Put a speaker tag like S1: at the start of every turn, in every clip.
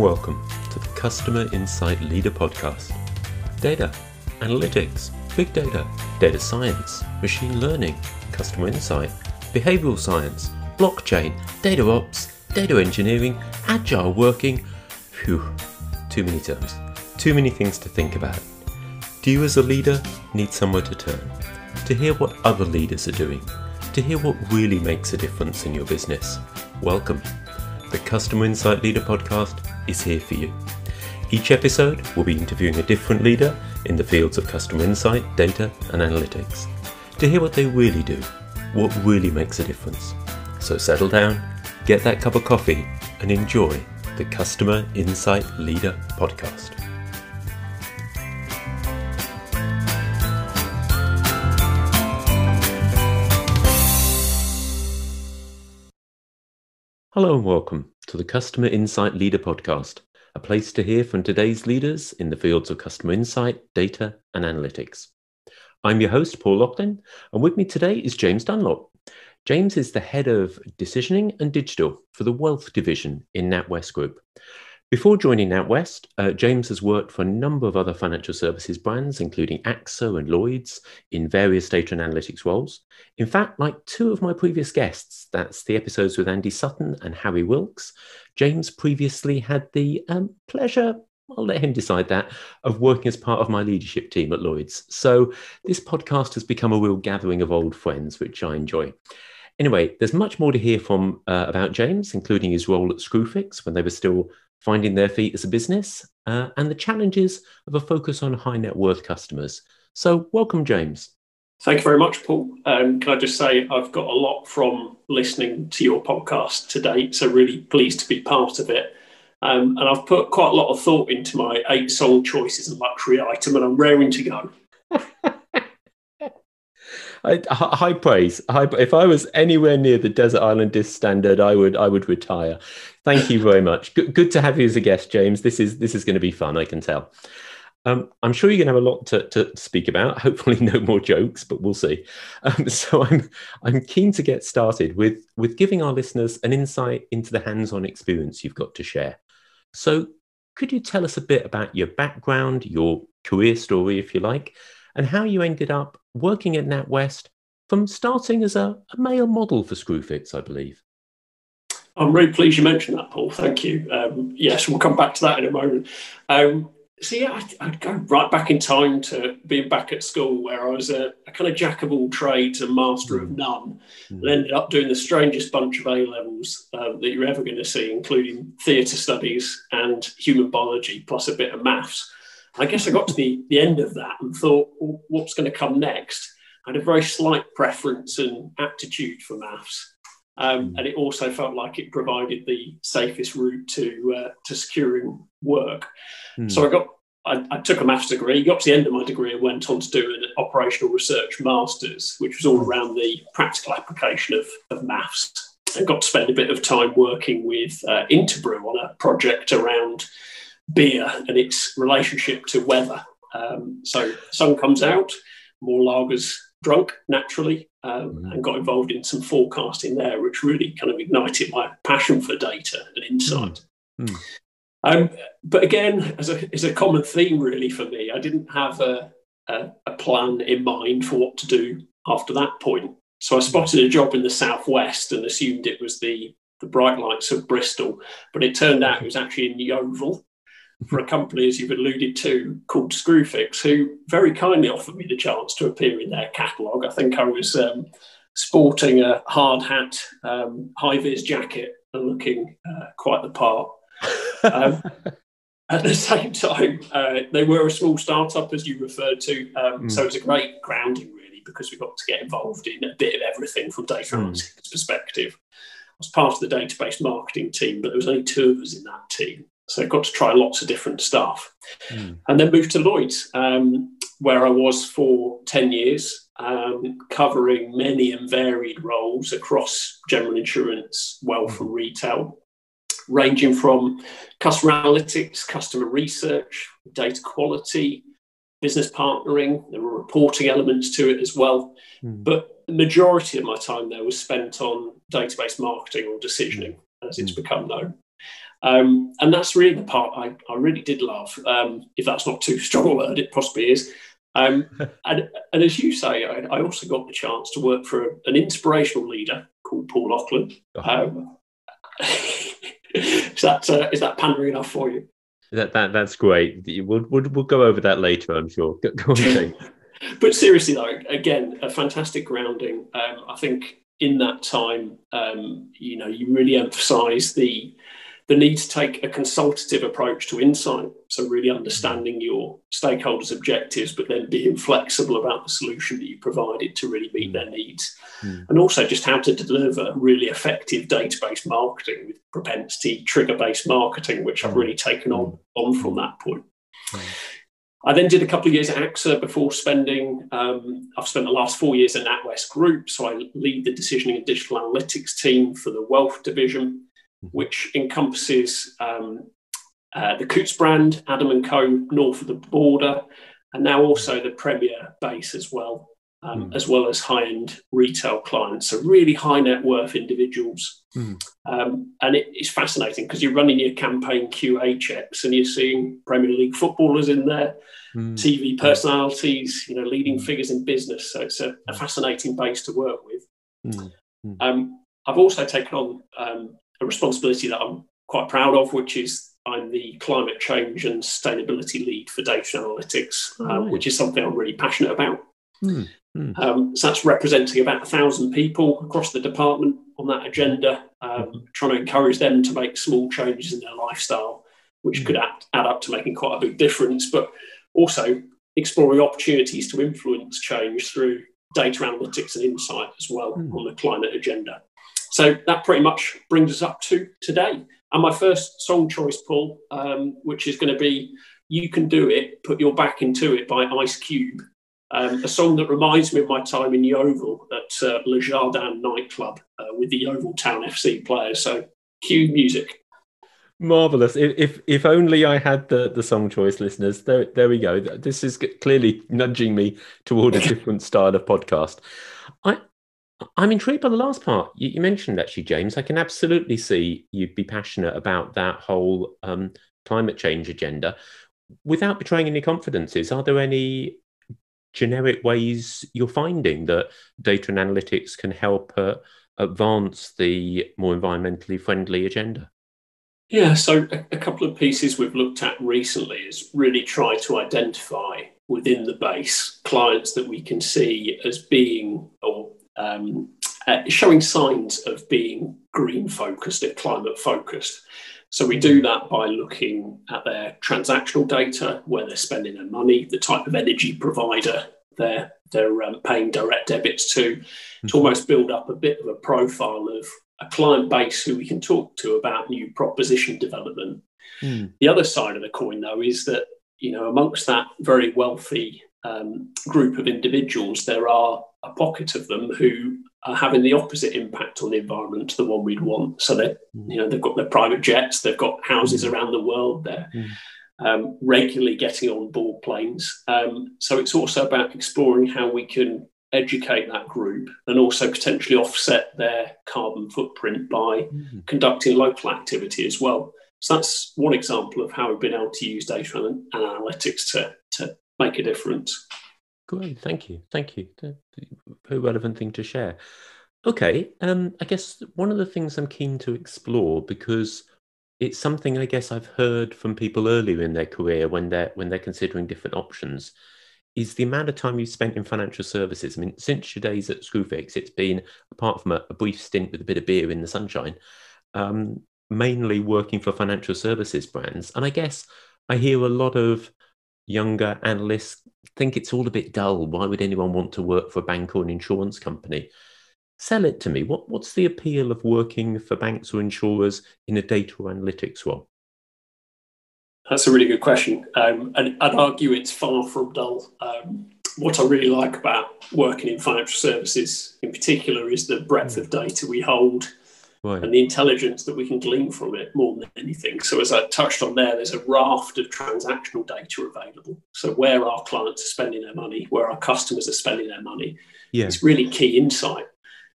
S1: Welcome to the Customer Insight Leader Podcast. Data, analytics, big data, data science, machine learning, customer insight, behavioral science, blockchain, data ops, data engineering, agile working. Phew, too many terms, too many things to think about. Do you, as a leader, need somewhere to turn? To hear what other leaders are doing? To hear what really makes a difference in your business? Welcome. The Customer Insight Leader podcast is here for you. Each episode we'll be interviewing a different leader in the fields of customer insight, data, and analytics to hear what they really do, what really makes a difference. So settle down, get that cup of coffee, and enjoy the Customer Insight Leader podcast. Hello and welcome to the Customer Insight Leader Podcast, a place to hear from today's leaders in the fields of customer insight, data, and analytics. I'm your host, Paul Laughlin, and with me today is James Dunlop. James is the head of decisioning and digital for the wealth division in NatWest Group. Before joining NatWest, uh, James has worked for a number of other financial services brands, including AXA and Lloyds, in various data and analytics roles. In fact, like two of my previous guests, that's the episodes with Andy Sutton and Harry Wilks, James previously had the um, pleasure, I'll let him decide that, of working as part of my leadership team at Lloyds. So this podcast has become a real gathering of old friends, which I enjoy. Anyway, there's much more to hear from uh, about James, including his role at Screwfix when they were still finding their feet as a business, uh, and the challenges of a focus on high net worth customers. So, welcome, James.
S2: Thank you very much, Paul. Um, can I just say I've got a lot from listening to your podcast to date, so really pleased to be part of it. Um, and I've put quite a lot of thought into my eight song choices and luxury item, and I'm raring to go.
S1: I, high praise. High, if I was anywhere near the desert island disc standard, I would I would retire. Thank you very much. Good, good to have you as a guest, James. This is this is going to be fun. I can tell. Um, I'm sure you're going to have a lot to, to speak about. Hopefully, no more jokes, but we'll see. Um, so I'm I'm keen to get started with with giving our listeners an insight into the hands-on experience you've got to share. So, could you tell us a bit about your background, your career story, if you like, and how you ended up working at NatWest from starting as a, a male model for Screwfix, I believe.
S2: I'm really pleased you mentioned that, Paul. Thank you. Um, yes, we'll come back to that in a moment. Um, so yeah, I'd, I'd, go right back in time to being back at school where I was a, a kind of jack of all trades and master mm. of none, mm. and ended up doing the strangest bunch of A levels uh, that you're ever going to see, including theatre studies and human biology, plus a bit of maths. I guess I got to the, the end of that and thought, well, what's going to come next? I had a very slight preference and aptitude for maths. Um, mm. and it also felt like it provided the safest route to uh, to securing work. Mm. So I got I, I, took a maths degree, got to the end of my degree, and went on to do an operational research masters, which was all around the practical application of, of maths. And got to spend a bit of time working with uh, Interbrew on a project around beer and its relationship to weather. Um, so sun comes out, more lagers drunk naturally, um, mm. and got involved in some forecasting there, which really kind of ignited my passion for data and insight. Mm. Mm. Um, but again, as a, as a common theme really for me, I didn't have a, a, a plan in mind for what to do after that point. So I spotted a job in the southwest and assumed it was the the bright lights of Bristol, but it turned out it was actually in Yeovil, for a company, as you've alluded to, called Screwfix, who very kindly offered me the chance to appear in their catalogue. I think I was um, sporting a hard hat, um, high vis jacket, and looking uh, quite the part. Um, at the same time, uh, they were a small startup, as you referred to, um, mm. so it was a great grounding, really, because we got to get involved in a bit of everything from data mm. analytics perspective. I was part of the database marketing team, but there was only two of us in that team. So I got to try lots of different stuff. Mm. And then moved to Lloyd's, um, where I was for 10 years, um, covering many and varied roles across general insurance, wealth, mm. and retail, ranging from customer analytics, customer research, data quality, business partnering. There were reporting elements to it as well. Mm. But the majority of my time there was spent on database marketing or decisioning, as it's hmm. become known. Um, and that's really the part I, I really did love. Um, if that's not too strong a word, it possibly is. Um, and, and, as you say, I, I, also got the chance to work for a, an inspirational leader called Paul Laughlin. Uh-huh. Um, is that uh, is that pandering enough for you?
S1: That that that's great. We'll we'll, we'll go over that later, I'm sure. Go, go on,
S2: but seriously, though, again, a fantastic grounding. Um, I think in that time, um, you know, you really emphasise the the need to take a consultative approach to insight. So, really understanding your stakeholders' objectives, but then being flexible about the solution that you provided to really meet their needs. Mm. And also just how to deliver really effective database marketing with propensity trigger based marketing, which I've hmm. really taken on, on from that point. Mm. I then did a couple of years at AXA before spending, um, I've spent the last four years at NatWest Group. So I lead the decisioning and digital analytics team for the wealth division. Mm-hmm. which encompasses um, uh, the Coutts brand, Adam and Co. north of the border, and now also the Premier base as well, um, mm. as well as high end retail clients. So, really high net worth individuals. Mm. Um, and it, it's fascinating because you're running your campaign QA checks and you're seeing Premier League footballers in there, mm. TV personalities, you know, leading hmm. figures in business. So, it's a, a fascinating base to work with. Hmm. Um, I've also taken on um, a responsibility that I'm quite proud of, which is I'm the climate change and sustainability lead for data analytics, oh, um, which is something I'm really passionate about. Mm, mm. Um, so that's representing about a thousand people across the department on that agenda, um, mm-hmm. trying to encourage them to make small changes in their lifestyle, which mm. could add, add up to making quite a big difference, but also exploring opportunities to influence change through data analytics and insight as well hmm. on the climate agenda. So that pretty much brings us up to today. And my first song choice, Paul, um, which is going to be You Can Do It, Put Your Back Into It by Ice Cube. Um, a song that reminds me of my time in Yeovil at uh, Le Jardin nightclub uh, with the Yeovil Town FC players. So cue music.
S1: Marvelous. If, if, if only I had the the song choice, listeners. There there we go. This is clearly nudging me toward a different style of podcast. I I'm intrigued by the last part. You, you, mentioned actually, James. I can absolutely see you'd be passionate about that whole um, climate change agenda. Without betraying any confidences, are there any generic ways you're finding that data and analytics can help uh, advance the more environmentally friendly agenda?
S2: Yeah, so a, a couple of pieces we've looked at recently is really try to identify within the base clients that we can see as being or um, uh, showing signs of being green focused and climate focused. So we do that by looking at their transactional data, where they're spending their money, the type of energy provider they're they're um, paying direct debits to, mm-hmm. to almost build up a bit of a profile of a client base who we can talk to about new proposition development. Mm. The other side of the coin, though, is that you know amongst that very wealthy um, group of individuals, there are a pocket of them who are having the opposite impact on the environment to the one we'd want. So they, you know, they've got their private jets, they've got houses mm. around the world, they're mm. um, regularly getting on board planes. Um, so it's also about exploring how we can educate that group and also potentially offset their carbon footprint by mm. conducting local activity as well. So that's one example of how we've been able to use data and analytics to make a difference.
S1: Great, thank you, thank you. Very relevant thing to share. Okay, um, I guess one of the things I'm keen to explore because it's something I guess I've heard from people earlier in their career when they're when they're considering different options is the amount of time you've spent in financial services. I mean, since your days at Screwfix, it's been apart from a, a brief stint with a bit of beer in the sunshine, um, mainly working for financial services brands. And I guess I hear a lot of younger analysts think it's all a bit dull. Why would anyone want to work for a bank or an insurance company? Sell it to me. What, what's the appeal of working for banks or insurers in a data or analytics role?
S2: That's a really good question. Um, and I'd argue it's far from dull. Um, what I really like about working in financial services in particular is the breadth of data we hold right. and the intelligence that we can glean from it more than anything. So, as I touched on there, there's a raft of transactional data available. So, where our clients are spending their money, where our customers are spending their money, yeah. it's really key insight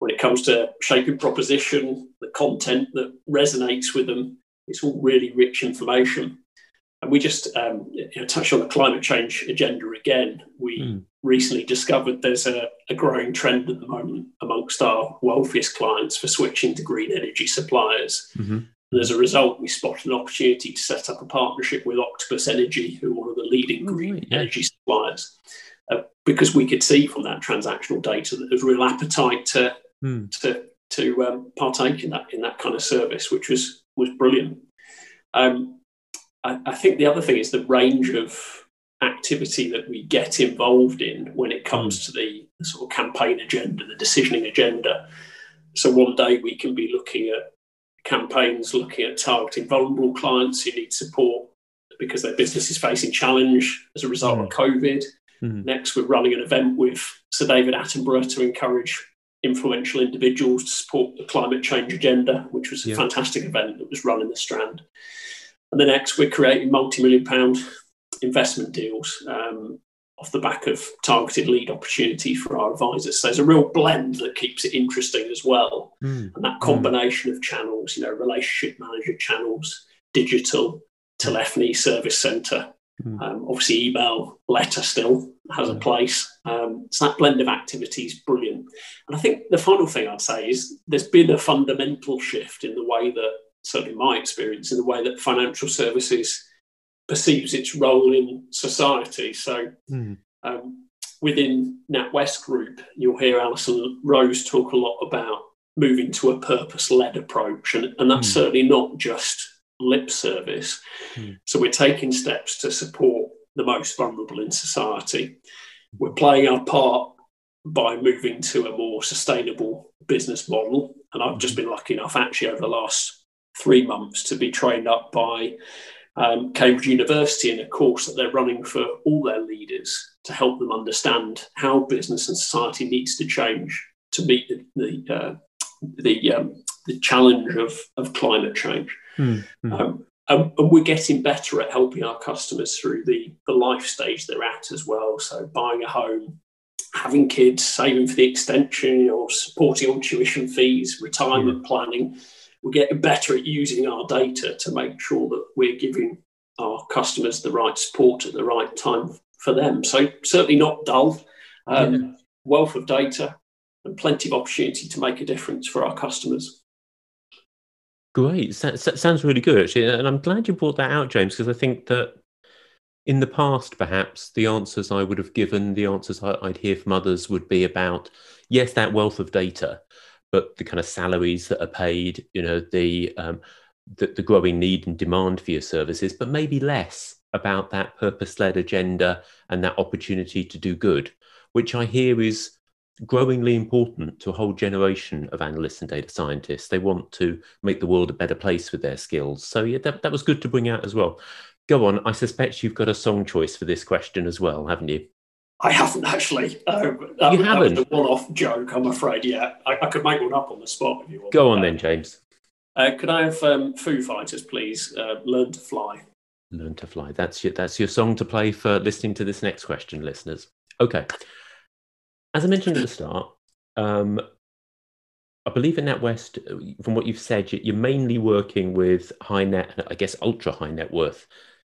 S2: when it comes to shaping proposition, the content that resonates with them. It's all really rich information. And we just um, you know, touch on the climate change agenda again. We mm. Recently discovered there's a, a, growing trend at the moment amongst our wealthiest clients for switching to green energy suppliers. Mm-hmm. And as a result, we spotted an opportunity to set up a partnership with Octopus Energy, who are one of the leading oh, green yeah. energy suppliers, uh, because we could see from that transactional data that there's real appetite to mm. to to um, partake in that in that kind of service, which was was brilliant. Um, I, I, think the other thing is the range of activity that we get involved in when it comes to the, sort of campaign agenda, the decisioning agenda. So one day we can be looking at campaigns looking at targeting vulnerable clients who need support because their business is facing challenge as a result mm. of COVID. Mm. Next, we're running an event with Sir David Attenborough to encourage influential individuals to support the climate change agenda, which was a fantastic event that was run in the Strand. And the next, we're creating multi-million pound investment deals um, off the back of targeted lead opportunity for our advisors. So there's a real blend that keeps it interesting as well. Mm. And that combination mm. of channels, you know, relationship manager channels, digital, telephony, service center, mm. um, obviously email, letter still has a place. Um, so that blend of activities, brilliant. And I think the final thing I'd say is there's been a fundamental shift in the way that, certainly my experience, in the way that financial services perceives its role in society. So mm. um, within NatWest Group, you'll hear Alison Rose talk a lot about moving to a purpose-led approach, and, and that's mm. certainly not just lip service. Mm. So we're taking steps to support the most vulnerable in society. We're playing our part by moving to a more sustainable business model. And I've just hmm. been lucky enough, actually, over the last three months to be trained up by um, Cambridge University in a course that they're running for all their leaders to help them understand how business and society needs to change to meet the the, uh, the, um, the, challenge of, of climate change. Mm-hmm. Um, and, and, we're getting better at helping our customers through the, the life stage they're at as well. So buying a home, having kids, saving for the extension, or supporting on tuition fees, retirement mm planning we're getting better at using our data to make sure that we're giving our customers the right support at the right time for them. So certainly not dull. Um, yeah. Wealth of data and plenty of opportunity to make a difference for our customers.
S1: Great, sounds really good actually, and I'm glad you brought that out, James, because I think that in the past, perhaps the answers I would have given, the answers I'd hear from others would be about yes, that wealth of data, but the kind of salaries that are paid, you know, the, um, the, the growing need and demand for your services, but maybe less about that purpose-led agenda and that opportunity to do good, which I hear is growingly important to a whole generation of analysts and data scientists. They want to make the world a better place with their skills. So yeah, that, that was good to bring out as well. Go on. I suspect you've got a song choice for this question as well, haven't you?
S2: I haven't actually. Um, that, you haven't. That was a one-off joke, I'm afraid. Yeah, I, I, could make one up on the spot if you want.
S1: Go on then, James.
S2: Uh, could I have um, Foo Fighters, please? Uh, Learn to Fly.
S1: Learn to Fly. That's your that's your song to play for listening to this next question, listeners. Okay. As I mentioned at the start, um, I believe in NatWest, uh, from what you've said, you're mainly working with high net, I guess, ultra high net worth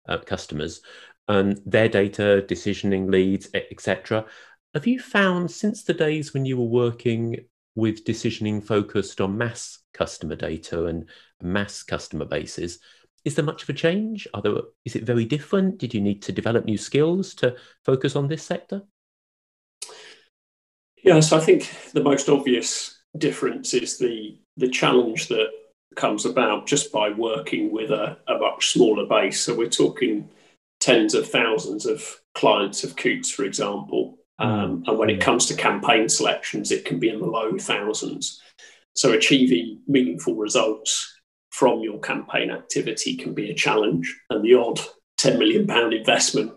S1: uh, customers their data, decisioning leads, etc. Have you found since the days when you were working with decisioning focused on mass customer data and mass customer bases, is there much of a change? Are there, is it very different? Did you need to develop new skills to focus on this sector?
S2: Yes, I think the most obvious difference is the the challenge that comes about just by working with a, a much smaller base. So we're talking tens of thousands of clients of Coutts, for example. Mm. Um, and when it hmm. comes to campaign selections, it can be in the low thousands. So achieving meaningful results from your campaign activity can be a challenge, and the odd £10 million investment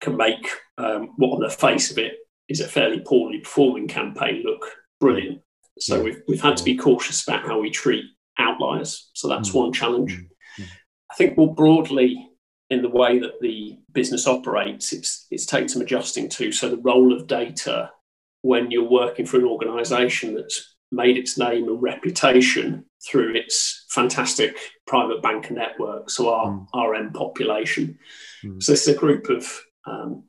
S2: can make um, what, on the face of it, is a fairly poorly performing campaign look brilliant. Hmm. So yeah. we've, we've had to be cautious about how we treat outliers. So that's one challenge. I think more broadly, in the way that the business operates, it's it's taken some adjusting to. So the role of data when you're working for an organisation that's made its name and reputation through its fantastic private banker network, so our mm. RM population. Mm. So this is a group of um,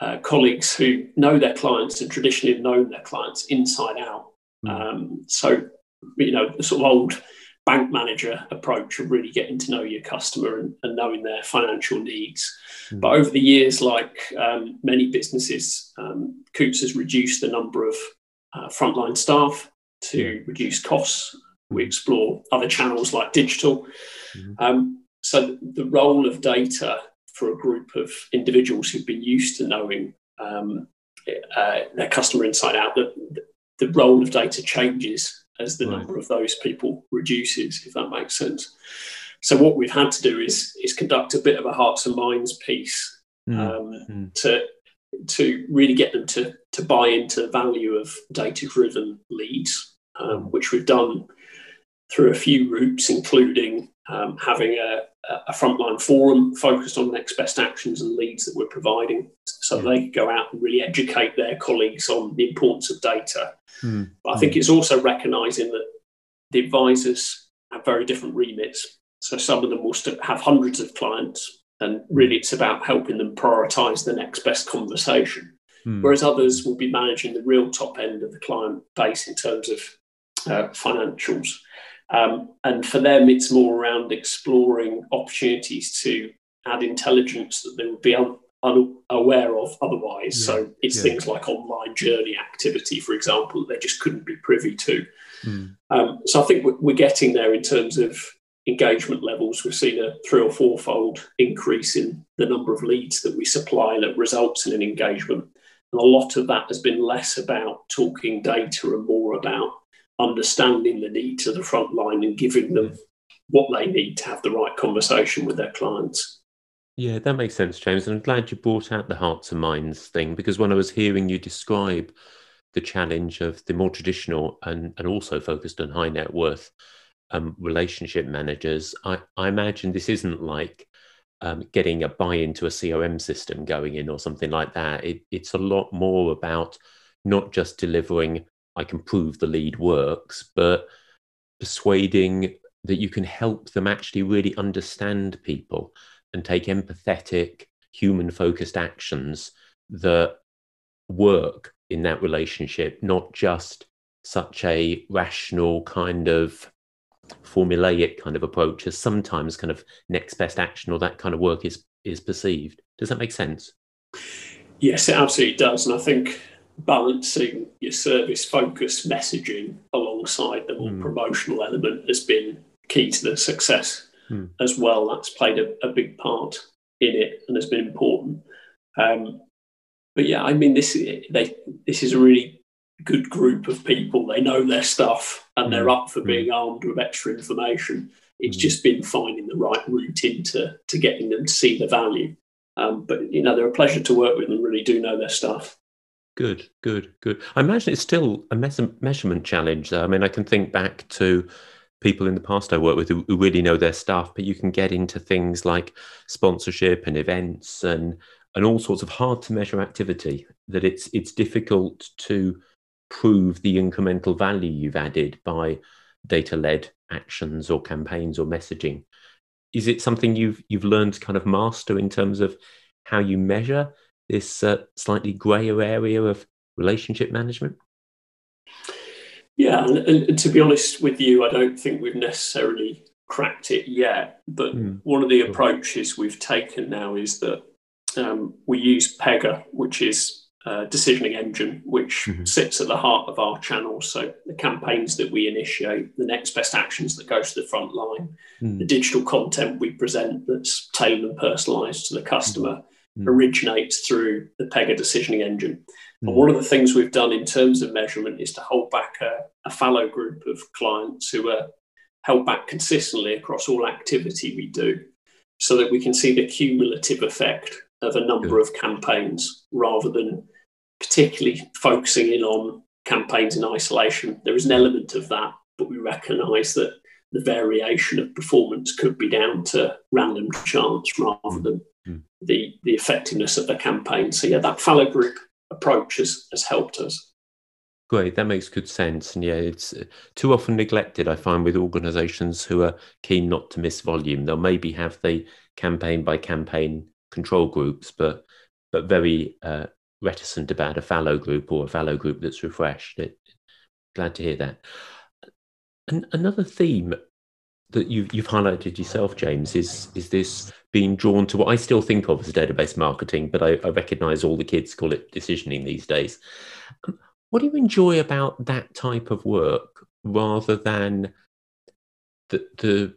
S2: uh, colleagues who know their clients and traditionally have known their clients inside out. Mm. Um, so, you know, the sort of old bank manager approach of really getting to know your customer and, and knowing their financial needs. Mm. But over the years, like um, many businesses, um, Coutts has reduced the number of uh, frontline staff to reduce costs. We explore other channels like digital. Mm-hmm. Um, so the role of data for a group of individuals who've been used to knowing um, uh, their customer inside out, the, the role of data changes as the right. number of those people reduces, if that makes sense. So what we've had to do is is conduct a bit of a hearts and minds piece mm. Um, mm. to to really get them to to buy into the value of data driven leads, um, mm. which we've done through a few routes, including um, having a, a, frontline forum focused on next best actions and leads that we're providing so yeah. they can go out and really educate their colleagues on the importance of data. Mm. But I think mm. it's also recognizing that the advisors have very different remits. So some of them will have hundreds of clients, and really it's about helping them prioritize the next best conversation. Mm. Whereas others will be managing the real top end of the client base in terms of uh, financials. Um, and for them, it's more around exploring opportunities to add intelligence that they would be un- unaware of otherwise. Yeah. So it's yeah. things like online journey activity, for example, that they just couldn't be privy to. Mm. Um, so I think we're getting there in terms of engagement levels. We've seen a three or fourfold increase in the number of leads that we supply that results in an engagement. And a lot of that has been less about talking data and more about understanding the needs of the front line and giving them what they need to have the right conversation with their clients.
S1: Yeah, that makes sense, James. And I'm glad you brought out the hearts and minds thing because when I was hearing you describe the challenge of the more traditional and, and also focused on high net worth um, relationship managers, I, I imagine this isn't like um, getting a buy into a CRM system going in or something like that. It, it's a lot more about not just delivering I can prove the lead works, but persuading that you can help them actually really understand people and take empathetic, human focused actions that work in that relationship, not just such a rational kind of formulaic kind of approach as sometimes kind of next best action or that kind of work is is perceived. Does that make sense?
S2: Yes, it absolutely does. And I think balancing your service focused messaging alongside the more mm. promotional element has been key to the success mm. as well. That's played a, a, big part in it and has been important. Um, but yeah, I mean, this they this is a really good group of people. They know their stuff and they're hmm. up for hmm. being armed with extra information. It's mm. just been finding the right route into to getting them to see the value. Um, but you know, they're a pleasure to work with and really do know their stuff.
S1: Good, good, good. I imagine it's still a measurement challenge. Though. I mean, I can think back to people in the past I work with who, really know their stuff, but you can get into things like sponsorship and events and and all sorts of hard to measure activity that it's it's difficult to prove the incremental value you've added by data led actions or campaigns or messaging. Is it something you've you've learned to kind of master in terms of how you measure this uh, slightly grayer area of relationship management?
S2: Yeah, and, and, to be honest with you, I don't think we've necessarily cracked it yet. But mm. one of the approaches we've taken now is that um, we use Pega, which is a decisioning engine, which mm-hmm. sits at the heart of our channel. So the campaigns that we initiate, the next best actions that go to the front line, mm. the digital content we present that's tailored and personalised to the customer mm. originates through the Pega decisioning engine. And one of the things we've done in terms of measurement is to hold back a, a fallow group of clients who are held back consistently across all activity we do so that we can see the cumulative effect of a number of campaigns rather than particularly focusing in on campaigns in isolation. There is an element of that, but we recognize that the variation of performance could be down to random chance rather mm. than mm. the, the effectiveness of the campaign. So, yeah, that fallow group approach has, has helped us.
S1: Great, that makes good sense. And yeah, it's uh, too often neglected, I find, with organizations who are keen not to miss volume. They'll maybe have the campaign by campaign control groups, but but very uh, reticent about a fallow group or a fallow group that's refreshed. It, glad to hear that. And another theme that you've, you've highlighted yourself, James, is is this being drawn to what I still think of as database marketing, but I, I recognise all the kids call it decisioning these days. What do you enjoy about that type of work rather than the, the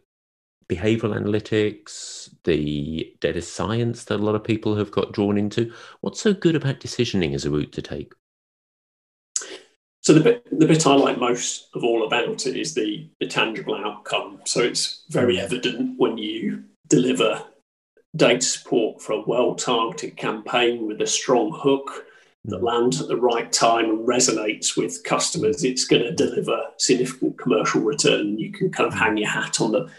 S1: behavioral analytics, the data science that a lot of people have got drawn into? What's so good about decisioning as a route to take?
S2: So the bit the bit I like most of all about it is the, the tangible outcome. So it's very evident when you deliver data support for a well targeted campaign with a strong hook that lands at the right time and resonates with customers, it's going to deliver significant commercial return. You can kind of hang your hat on the,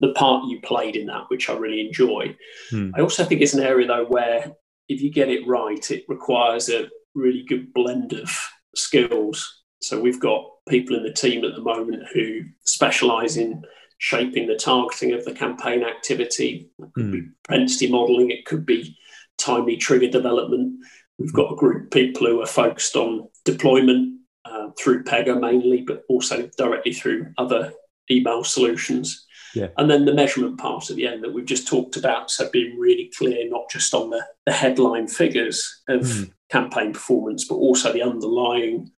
S2: the part you played in that, which I really enjoy. Hmm. I also think it's an area, though, where if you get it right, it requires a really good blend of skills. So we've got people in the team at the moment who specialize in shaping the targeting of the campaign activity. It could hmm. be propensity modeling, it could be timely trigger development We've got a group of people who are focused on deployment uh, through Pega mainly, but also directly through other email solutions. Yeah. And then the measurement part at the end that we've just talked about. So being really clear, not just on the, the headline figures of mm. campaign performance, but also the underlying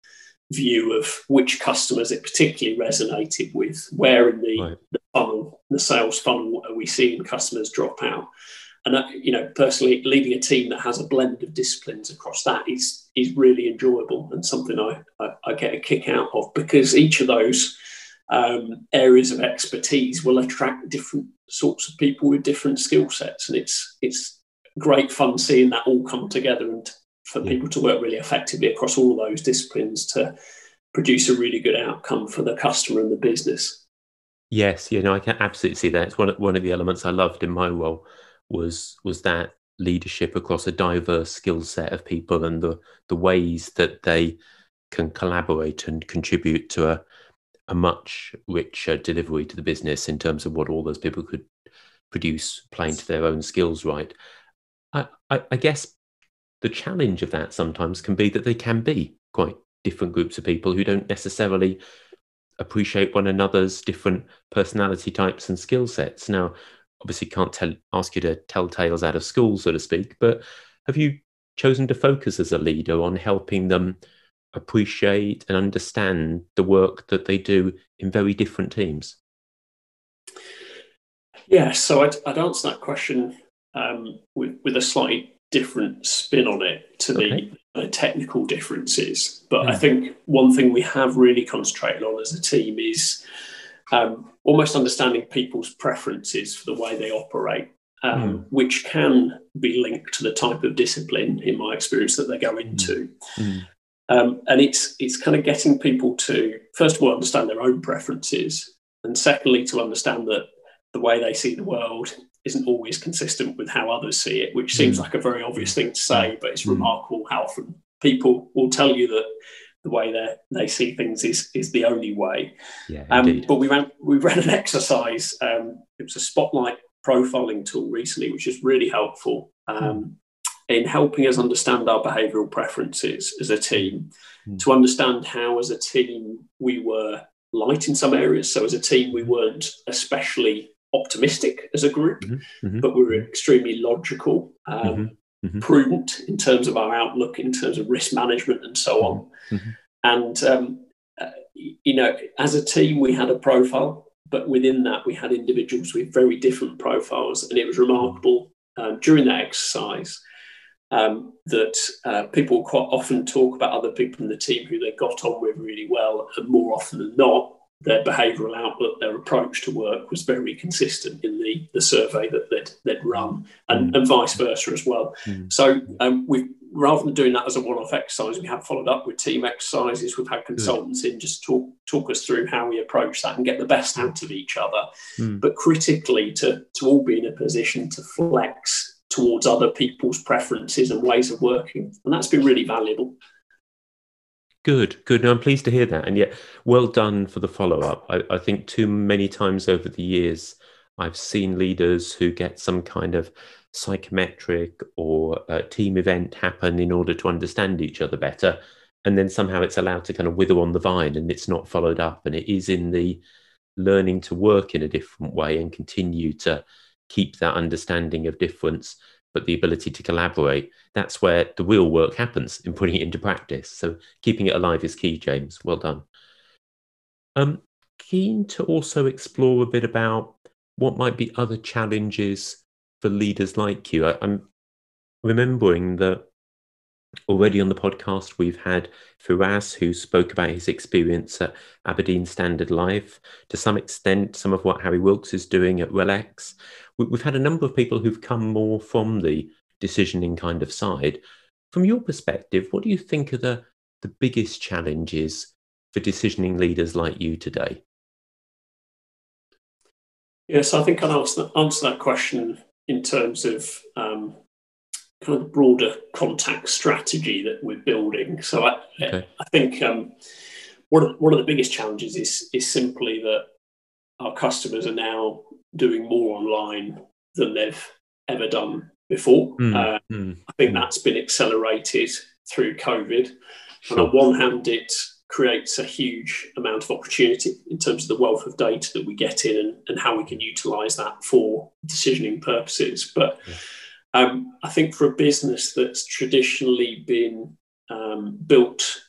S2: view of which customers it particularly resonated with, where in the, right. the funnel, the sales funnel are we seeing customers drop out. And uh, you know, personally, leading a team that has a blend of disciplines across that is is really enjoyable and something I, I, I get a kick out of because each of those um, areas of expertise will attract different sorts of people with different skill sets, and it's it's great fun seeing that all come together and for yeah. people to work really effectively across all of those disciplines to produce a really good outcome for the customer and the business.
S1: Yes, you know, I can absolutely see that. It's one of, one of the elements I loved in my role was was that leadership across a diverse skill set of people and the the ways that they can collaborate and contribute to a a much richer delivery to the business in terms of what all those people could produce playing to their own skills right I, I, I guess the challenge of that sometimes can be that they can be quite different groups of people who don't necessarily appreciate one another's different personality types and skill sets now obviously can't tell ask you to tell tales out of school, so to speak, but have you chosen to focus as a leader on helping them appreciate and understand the work that they do in very different teams?
S2: Yeah, so I'd, I'd answer that question um, with, with a slightly different spin on it to okay. the uh, technical differences. But I hmm. think one thing we have really concentrated on as a team is um, almost understanding people's preferences for the way they operate, um, mm. which can be linked to the type of discipline, in my experience, that they go into. Mm. Um, and it's it's kind of getting people to first of all understand their own preferences, and secondly to understand that the way they see the world isn't always consistent with how others see it, which seems mm. like a very obvious thing to say, but it's hmm. remarkable how often people will tell you that the way they they see things is is the only way.
S1: Yeah, um,
S2: but we ran we ran an exercise. Um, it was a spotlight profiling tool recently, which is really helpful um, hmm. in helping us understand our behavioural preferences as a team, hmm. to understand how as a team we were light in some areas. So as a team we weren't especially optimistic as a group, mm-hmm, mm-hmm, but we were extremely logical. Um, mm-hmm mm-hmm. prudent in terms of our outlook, in terms of risk management, and so on. Mm-hmm. And um, uh, you know, as a team, we had a profile, but within that, we had individuals with very different profiles, and it was remarkable um, during that exercise. Um, that uh, people quite often talk about other people in the team who they got on with really well, and more often than not, their behavioural outlook, their approach to work was very consistent in the, the survey that they'd, they'd run, and, mm. and vice versa as well. Mm. So um, we rather than doing that as a one-off exercise, we have followed up with team exercises. We've had consultants in just talk talk us through how we approach that and get the best out of each other. Mm. But critically, to to all be in a position to flex towards other people's preferences and ways of working, and that's been really valuable.
S1: Good, good. No, I'm pleased to hear that. And yet, well done for the follow up. I, I, think too many times over the years, I've seen leaders who get some kind of psychometric or uh, team event happen in order to understand each other better. And then somehow it's allowed to kind of wither on the vine and it's not followed up. And it is in the learning to work in a different way and continue to keep that understanding of difference but the ability to collaborate that's where the real work happens in putting it into practice. So keeping it alive is key james. Well done. Um keen to also explore a bit about what might be other challenges for leaders like you. I, i'm remembering that already on the podcast we've had Firas who spoke about his experience at Aberdeen Standard Life. To some extent some of what Harry Wilkes is doing at RELX we've had a number of people who've come more from the decisioning kind of side. From your perspective what do you think are the the biggest challenges for decisioning leaders like you today?
S2: Yes i think i'll answer, answer that question in terms of um, kind of broader contact strategy that we're building. So I, okay. I think um, one, of, one of the biggest challenges is, is simply that our customers are now doing more online than they've ever done before. Mm, uh, mm, I think mm. that's been accelerated through COVID. Sure. And on one hand, it creates a huge amount of opportunity in terms of the wealth of data that we get in and, and how we can utilize that for decisioning purposes. But yeah um, I think for a business that's traditionally been um, built,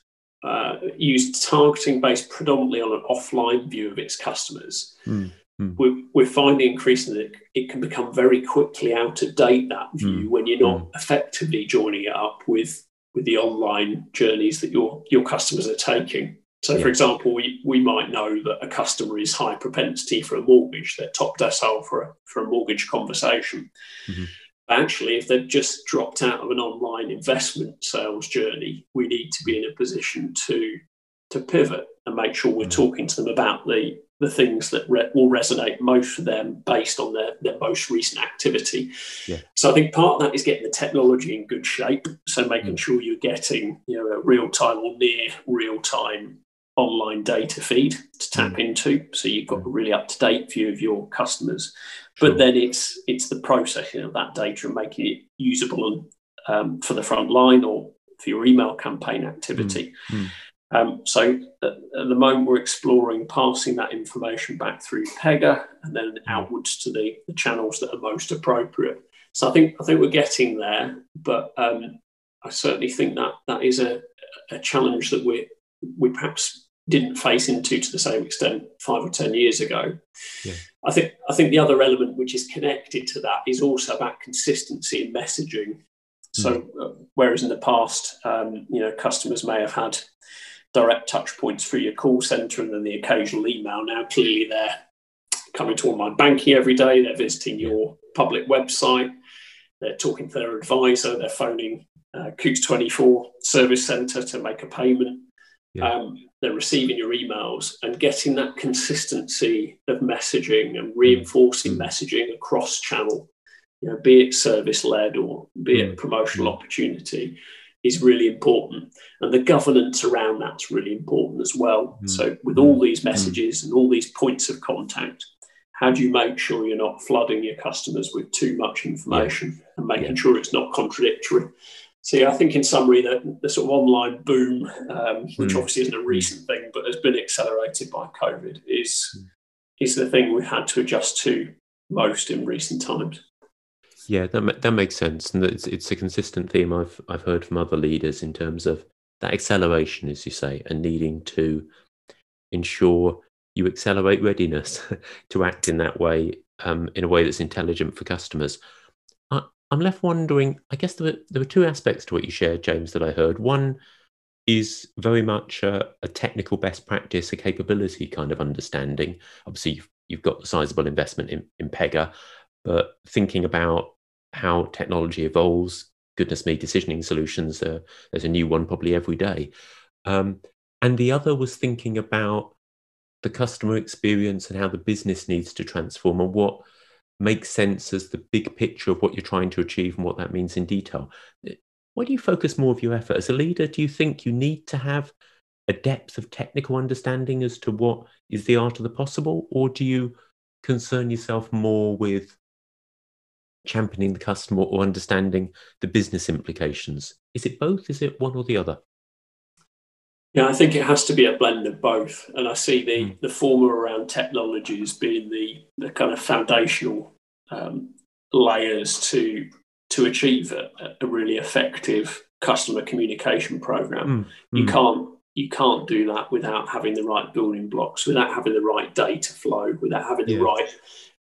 S2: uh, used targeting based predominantly on an offline view of its customers, mm. Mm. We're, we're, finding increasingly that it can become very quickly out of date that view mm. when you're not hmm. effectively joining it up with with the online journeys that your your customers are taking. So, yeah. for example, we, we might know that a customer is high propensity for a mortgage, they're top decile for a, for a mortgage conversation. Mm-hmm actually, if they've just dropped out of an online investment sales journey, we need to be in a position to to pivot and make sure we're mm. talking to them about the the things that re- will resonate most for them based on their, their most recent activity. Yeah. So I think part of that is getting the technology in good shape. So making mm. sure you're getting you know a real time or near real time online data feed to tap mm. into. So you've got a really up to date view of your customers. Sure. But then it's it's the processing of that data and making it usable and um, for the front line or for your email campaign activity. Mm. Um, so at, at, the moment, we're exploring passing that information back through Pega and then hmm. outwards to the, the channels that are most appropriate. So I think I think we're getting there, but um, I certainly think that that is a, a challenge that we we perhaps didn't face into to the same extent five or ten years ago. Yeah. I think I think the other element which is connected to that is also about consistency in messaging. So mm. whereas in the past, um, you know, customers may have had direct touch points through your call center and then the occasional email. Now clearly they're coming to online banking every day. They're visiting your public website. They're talking to their advisor. They're phoning uh, Coutts 24 service center to make a payment. Yeah. Um, they're receiving your emails and getting that consistency of messaging and reinforcing mm. messaging across channel, you know, be it service led or be it mm. promotional mm. opportunity, is really important. And the governance around that's really important as well. Mm. So, with all these mm. messages and all these points of contact, how do you make sure you're not flooding your customers with too much information yeah. and making yeah. sure it's not contradictory? So yeah, I think in summary that the sort of online boom, um, which mm. obviously isn't a recent thing, but has been accelerated by COVID, is mm. is the thing we've had to adjust to most in recent times.
S1: Yeah, that that makes sense, and it's it's a consistent theme I've I've heard from other leaders in terms of that acceleration, as you say, and needing to ensure you accelerate readiness to act in that way, um, in a way that's intelligent for customers. I'm left wondering. I guess there were there were two aspects to what you shared, James, that I heard. One is very much a, a technical best practice, a capability kind of understanding. Obviously, you've, you've got the sizable investment in, in Pega, but thinking about how technology evolves, goodness me, decisioning solutions, uh, there's a new one probably every day. Um, and the other was thinking about the customer experience and how the business needs to transform and what make sense as the big picture of what you're trying to achieve and what that means in detail. Where do you focus more of your effort as a leader? Do you think you need to have a depth of technical understanding as to what is the art of the possible, or do you concern yourself more with championing the customer or understanding the business implications? Is it both? Is it one or the other?
S2: Yeah, I think it has to be a blend of both. And I see the, mm. the former around technologies being the, the kind of foundational um, layers to to achieve a, a, really effective customer communication program. Mm. You mm. can't you can't do that without having the right building blocks, without having the right data flow, without having the right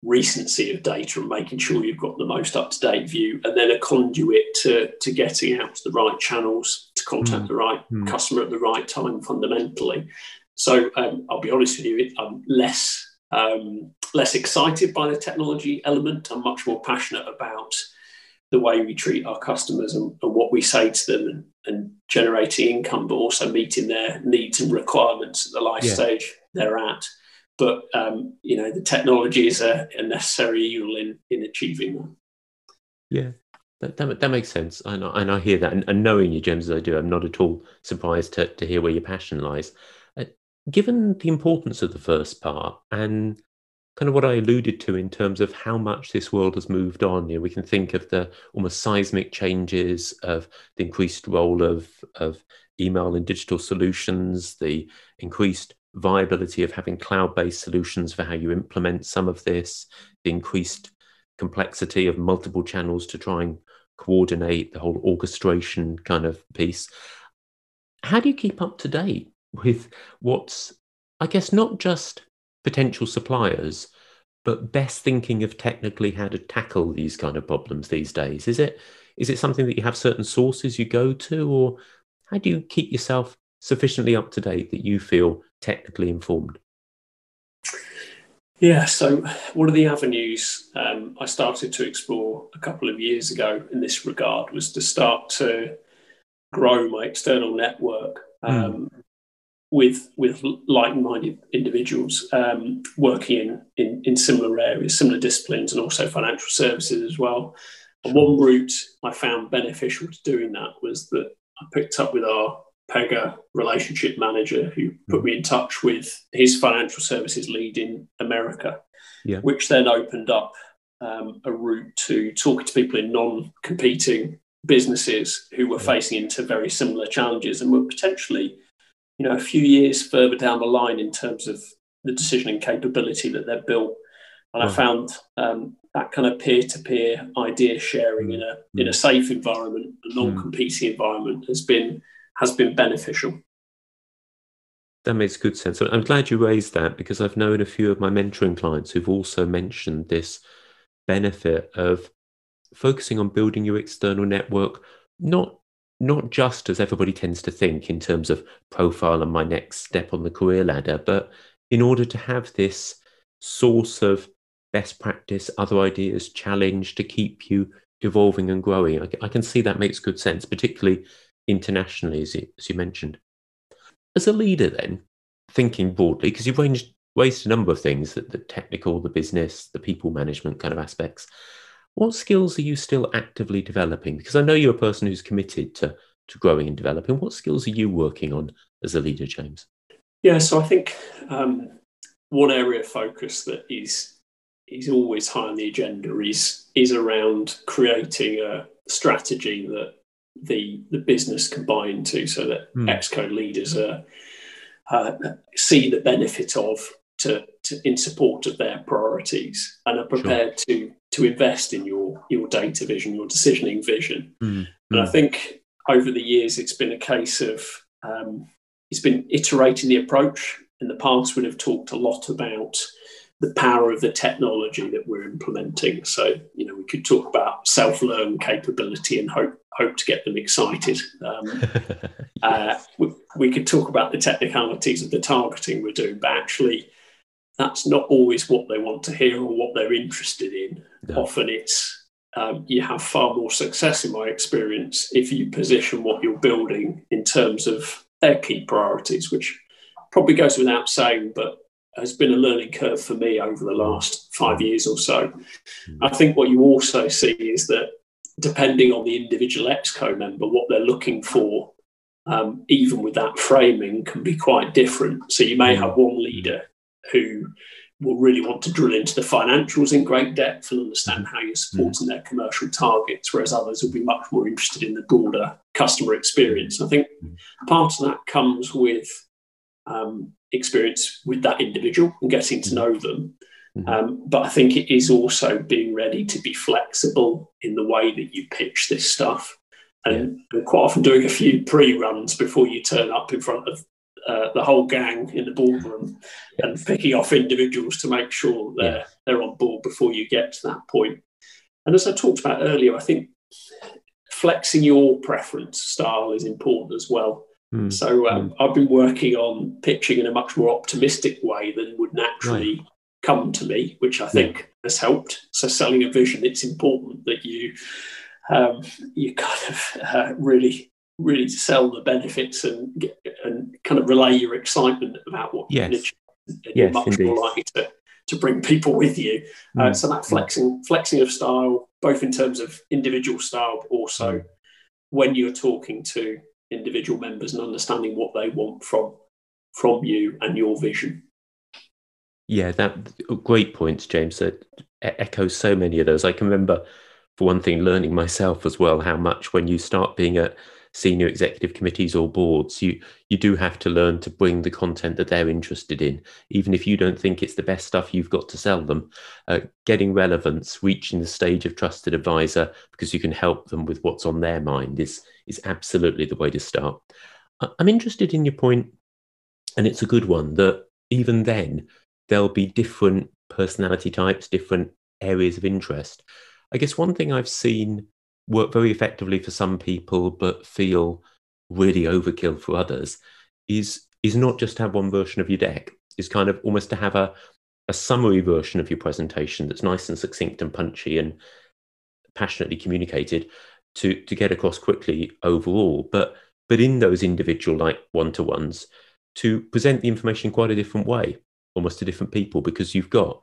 S2: recency of data and making sure you've got the most up to date view, and then a conduit to, to getting out to the right channels to contact mm. the right mm. customer at the right time, fundamentally. So um, I'll be honest with you, I'm less um, less excited by the technology element. I'm much more passionate about the way we treat our customers and, and what we say to them and, and, generating income, but also meeting their needs and requirements at the life yeah. stage they're at. But um, you know, the technology is a, a, necessary evil in in achieving that.
S1: Yeah, that, that, that makes sense, and I, and I hear that. And, and, knowing you, James, as I do, I'm not at all surprised to to hear where your passion lies. Given the importance of the first part and kind of what I alluded to in terms of how much this world has moved on. You know, we can think of the almost seismic changes of the increased role of of email and digital solutions, the increased viability of having cloud-based solutions for how you implement some of this, the increased complexity of multiple channels to try and coordinate the whole orchestration kind of piece. How do you keep up to date with what's, I guess, not just potential suppliers, but best thinking of technically how to tackle these kind of problems these days? Is it is it something that you have certain sources you go to, or how do you keep yourself sufficiently up to date that you feel technically informed?
S2: Yeah, so one of the avenues um, I started to explore a couple of years ago in this regard was to start to grow my external network. Hmm. Um, mm with with like-minded individuals um, working in, in, in similar areas, similar disciplines, and also financial services as well. And one route I found beneficial to doing that was that I picked up with our Pega relationship manager, who put me in touch with his financial services lead in America, yeah. which then opened up um, a route to talking to people in non-competing businesses who were facing into very similar challenges and were potentially you know a few years further down the line in terms of the decisioning capability that they've built. And I found um, that kind of peer-to-peer idea sharing in a mm. in a safe environment, a non-competing mm. environment, has been has been beneficial.
S1: That makes good sense. I'm glad you raised that because I've known a few of my mentoring clients who've also mentioned this benefit of focusing on building your external network, not not just as everybody tends to think in terms of profile and my next step on the career ladder, but in order to have this source of best practice, other ideas, challenge to keep you evolving and growing. I, I can see that makes good sense, particularly internationally, as you, as you mentioned. As a leader, then, thinking broadly, because you've ranged, raised a number of things the, the technical, the business, the people management kind of aspects. What skills are you still actively developing? Because I know you're a person who's committed to, to growing and developing. What skills are you working on as a leader, James?
S2: Yeah, so I think um, one area of focus that is is always high on the agenda is is around creating a strategy that the the business can buy into, so that mm. Exco leaders are, uh, see the benefit of to, to, in support of their priorities and are prepared sure. to to invest in your your data vision, your decisioning vision. Mm. And I hmm. think over the years, it's been a case of um, it's been iterating the approach. In the past, we'd have talked a lot about the power of the technology that we're implementing. So, you know, we could talk about self-learn capability and hope hope to get them excited. Um, uh, we, we, could talk about the technicalities of the targeting we're doing, but actually, that's not always what they want to hear or what they're interested in. No. Often it's um, you have far more success, in my experience, if you position what you're building in terms of their key priorities, which probably goes without saying, but has been a learning curve for me over the last five years or so. Mm. I think what you also see is that depending on the individual exco member, what they're looking for um, even with that framing, can be quite different. So you may have one leader who will really want to drill into the financials in great depth and understand how you're supporting their commercial targets, whereas others will be much more interested in the broader customer experience. I think part of that comes with um, experience with that individual and getting to know them. Um, but I think it is also being ready to be flexible in the way that you pitch this stuff. And, yeah. and quite often doing a few pre runs before you turn up in front of uh, the whole gang in the boardroom and picking off individuals to make sure they're, yeah. they're on board before you get to that point. And as I talked about earlier, I think flexing your preference style is important as well. Mm. So um, mm. I've been working on pitching in a much more optimistic way than would naturally right. come to me, which I think yeah. has helped. So selling a vision, it's important that you um, you kind of uh, really really to sell the benefits and get, and kind of relay your excitement about what
S1: yes.
S2: you're yes, much indeed. more likely to, to bring people with you. Uh, mm. Uh, so that flexing flexing of style, both in terms of individual style, but also mm. when you're talking to individual members and understanding what they want from from you and your vision.
S1: Yeah, that great points, James. That echoes so many of those. I can remember, for one thing, learning myself as well how much when you start being at senior executive committees or boards, you you do have to learn to bring the content that they're interested in, even if you don't think it's the best stuff you've got to sell them. Uh, getting relevance, reaching the stage of trusted advisor because you can help them with what's on their mind is is absolutely the way to start. I'm interested in your point, and it's a good one that even then there'll be different personality types, different areas of interest. I guess one thing I've seen work very effectively for some people, but feel really overkill for others, is is not just to have one version of your deck. Is kind of almost to have a a summary version of your presentation that's nice and succinct and punchy and passionately communicated to to get across quickly overall. But but in those individual like one to present the information quite a different way, almost to different people, because you've got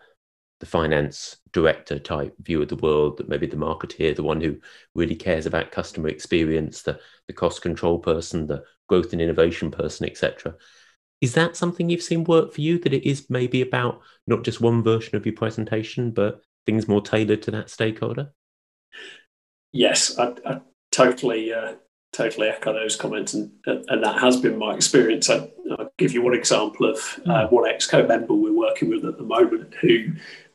S1: the finance director type view of the world, that maybe the marketeer, the one who really cares about customer experience, the, the cost control person, the growth and innovation person, etc. Is that something you've seen work for you? That it is maybe about not just one version of your presentation, but things more tailored to that stakeholder?
S2: Yes, I, I totally uh, totally echo those comments, and, and that has been my experience. I, will give you one example of uh, hmm. one Exco member we're working with at the moment who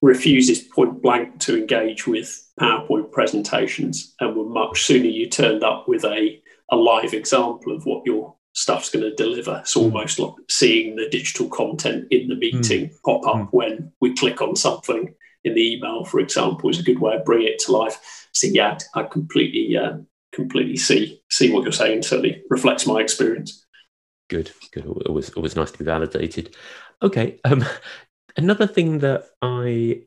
S2: refuses point blank to engage with PowerPoint presentations, and would much sooner you turned up with a, a live example of what your stuff's going to deliver. It's hmm. almost like seeing the digital content in the meeting mm. pop up mm. when we click on something in the email, for example, is a good way of bringing it to life. So yeah, I completely uh, completely see see what you're saying. Certainly reflects my experience.
S1: Good, good. Always, always nice to be validated. Okay. Um, another thing that I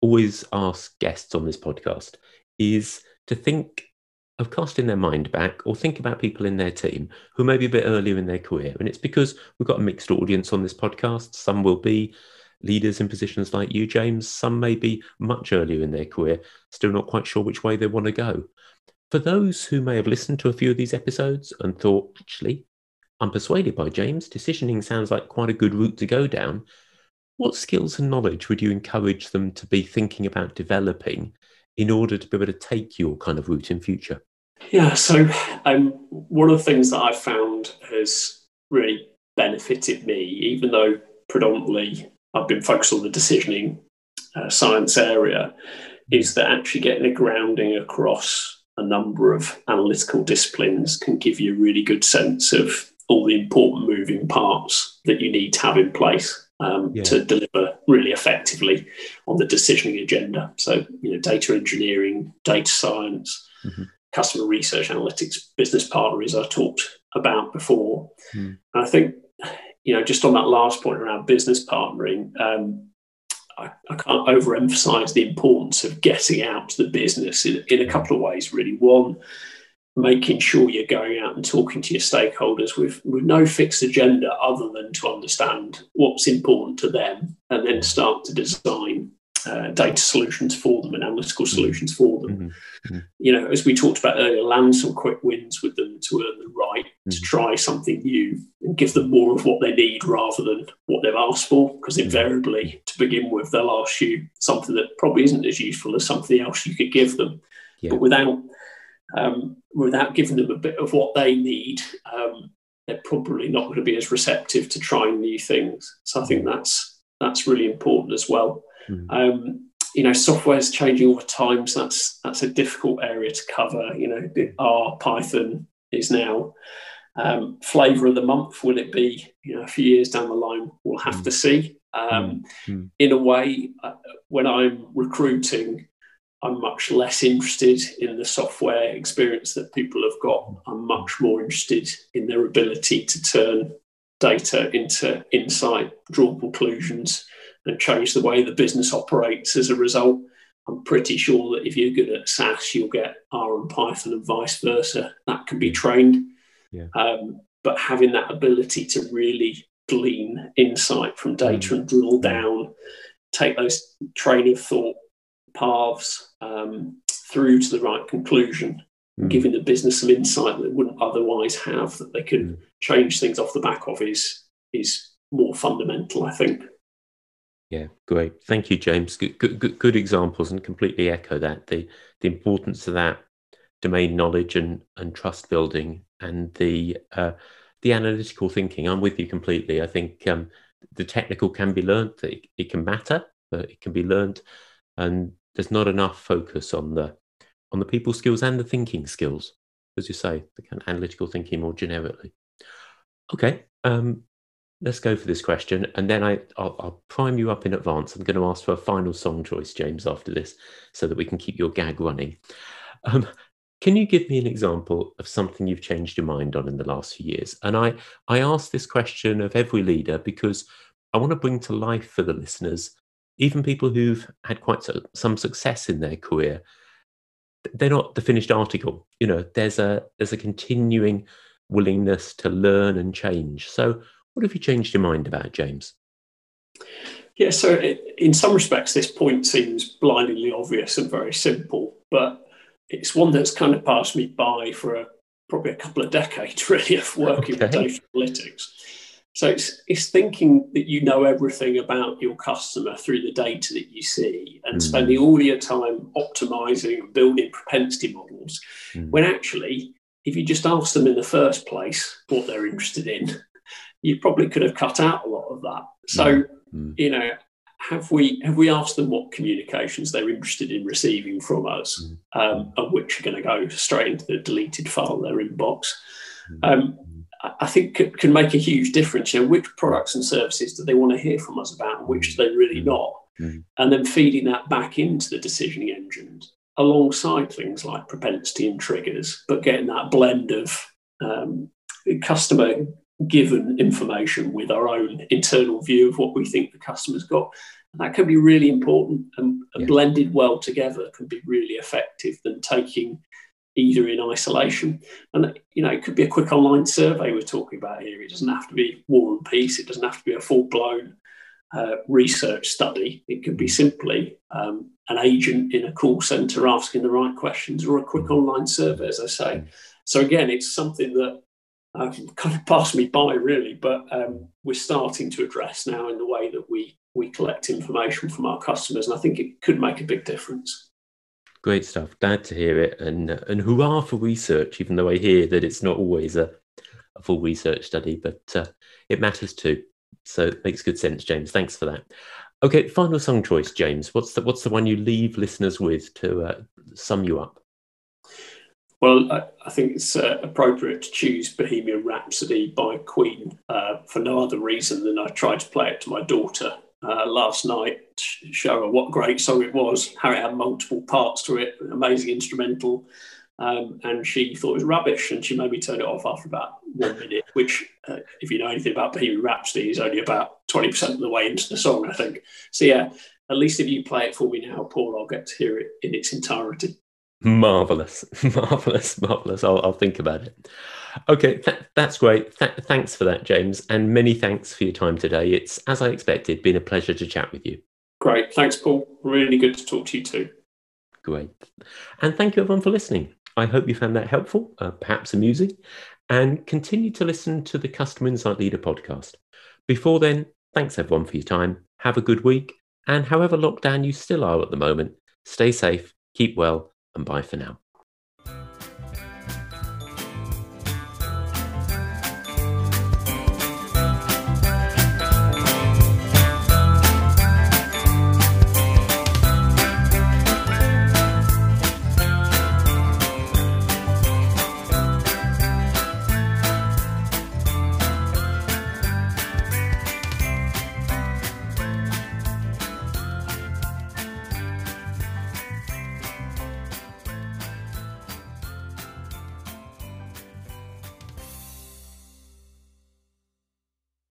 S1: always ask guests on this podcast is to think of casting their mind back or think about people in their team who may be a bit earlier in their career. And it's because we've got a mixed audience on this podcast. Some will be leaders in positions like you, James. Some may be much earlier in their career, still not quite sure which way they want to go. For those who may have listened to a few of these episodes and thought, actually, I'm persuaded by James, decisioning sounds like quite a good route to go down, what skills and knowledge would you encourage them to be thinking about developing in order to be able to take your kind of route in future?
S2: Yeah, so um, one of the things that I've found has really benefited me, even though predominantly I've been focused on the decisioning uh, science area, is that actually getting a grounding across a number of analytical disciplines can give you a really good sense of all the important moving parts that you need to have in place um, yeah. to deliver really effectively on the decisioning agenda. So, you know, data engineering, data science, mm-hmm. customer research analytics, business partner, as I talked about before. Mm. And I think, you know, just on that last point around business partnering, um, I, I, can't overemphasize the importance of getting out to the business in, in a couple of ways, really. One, making sure you're going out and talking to your stakeholders with, with no fixed agenda other than to understand what's important to them and then start to design uh, data solutions for them and analytical solutions for them. Mm-hmm. Mm-hmm. You know, as we talked about earlier, land some quick wins with them to earn the right to try something new and give them more of what they need rather than what they've asked for. Because invariably, to begin with, they'll ask you something that probably isn't as useful as something else you could give them. Yeah. But without um, without giving them a bit of what they need, um, they're probably not going to be as receptive to trying new things. So I think that's that's really important as well. Mm. Um, you know, software is changing all the time, so that's that's a difficult area to cover. You know, R Python is now um, flavor of the month. Will it be? You know, a few years down the line, we'll have mm. to see. Um, mm. In a way, uh, when I'm recruiting, I'm much less interested in the software experience that people have got. I'm much more interested in their ability to turn data into insight, draw conclusions, and change the way the business operates as a result. I'm pretty sure that if you're good at SAS, you'll get R and Python and vice versa. That can be trained. Yeah. Um, but having that ability to really glean insight from data mm. and drill down, take those train of thought paths um, through to the right conclusion, mm. giving the business some insight that they wouldn't otherwise have, that they can mm. change things off the back of is is more fundamental, I think.
S1: Yeah, great. Thank you, James. Good, good, good examples, and completely echo that the the importance of that domain knowledge and and trust building, and the uh, the analytical thinking. I'm with you completely. I think um, the technical can be learned. It, it can matter, but it can be learned, and there's not enough focus on the on the people skills and the thinking skills, as you say, the kind of analytical thinking more generically. Okay, um, let's go for this question, and then I I'll, I'll, prime you up in advance. I'm going to ask for a final song choice, James, after this, so that we can keep your gag running. Um, can you give me an example of something you've changed your mind on in the last few years? And I I ask this question of every leader because I want to bring to life for the listeners even people who've had quite so, some success in their career, they're not the finished article. You know, there's a there's a continuing willingness to learn and change. So, what have you changed your mind about, James?
S2: Yeah, so it, in some respects, this point seems blindingly obvious and very simple, but it's one that's kind of passed me by for a, probably a couple of decades, really, of working okay. with data analytics. So it's, it's thinking that you know everything about your customer through the data that you see and mm. spending all your time optimizing and building propensity models mm. when actually, if you just ask them in the first place what they're interested in, you probably could have cut out a lot of that. So, mm. you know, have we have we asked them what communications they're interested in receiving from us, mm. um, and which are going to go straight into the deleted file in their inbox? Mm. Um, I think can make a huge difference. You know, which products and services do they want to hear from us about, and which do they really mm-hmm. not? Mm-hmm. And then feeding that back into the decisioning engines alongside things like propensity and triggers, but getting that blend of um, customer given information with our own internal view of what we think the customer's got. And that can be really important and yeah. blended well together can be really effective than taking either in isolation. And you know, it could be a quick online survey we're talking about here. It doesn't have to be war and peace. It doesn't have to be a full blown uh, research study. It could be simply um, an agent in a call center asking the right questions or a quick online survey, as I say. So again, it's something that uh, kind of passed me by really, but um, we're starting to address now in the way that we we collect information from our customers, and I think it could make a big difference.
S1: Great stuff. Glad to hear it. And and hurrah for research, even though I hear that it's not always a, a full research study, but uh, it matters too. So it makes good sense, James. Thanks for that. Okay, final song choice, James. What's the what's the one you leave listeners with to uh, sum you up?
S2: Well, I, I think it's uh, appropriate to choose Bohemian Rhapsody by Queen uh, for no other reason than I tried to play it to my daughter uh, last night, show her what great song it was, how it had multiple parts to it, amazing instrumental. Um, and she thought it was rubbish, and she made me turn it off after about one minute. Which, uh, if you know anything about Bohemian Rhapsody, is only about twenty percent of the way into the song, I think. So yeah, at least if you play it for me now, Paul, I'll get to hear it in its entirety.
S1: Marvelous, marvelous, marvelous. I'll, I'll think about it. Okay, th- that's great. Th- thanks for that, James, and many thanks for your time today. It's, as I expected, been a pleasure to chat with you.
S2: Great. Thanks, Paul. Really good to talk to you too.
S1: Great. And thank you, everyone, for listening. I hope you found that helpful, uh, perhaps amusing. and continue to listen to the Customer Insight Leader podcast. Before then, thanks everyone for your time. Have a good week. And however locked down you still are at the moment, stay safe, keep well, and bye for now.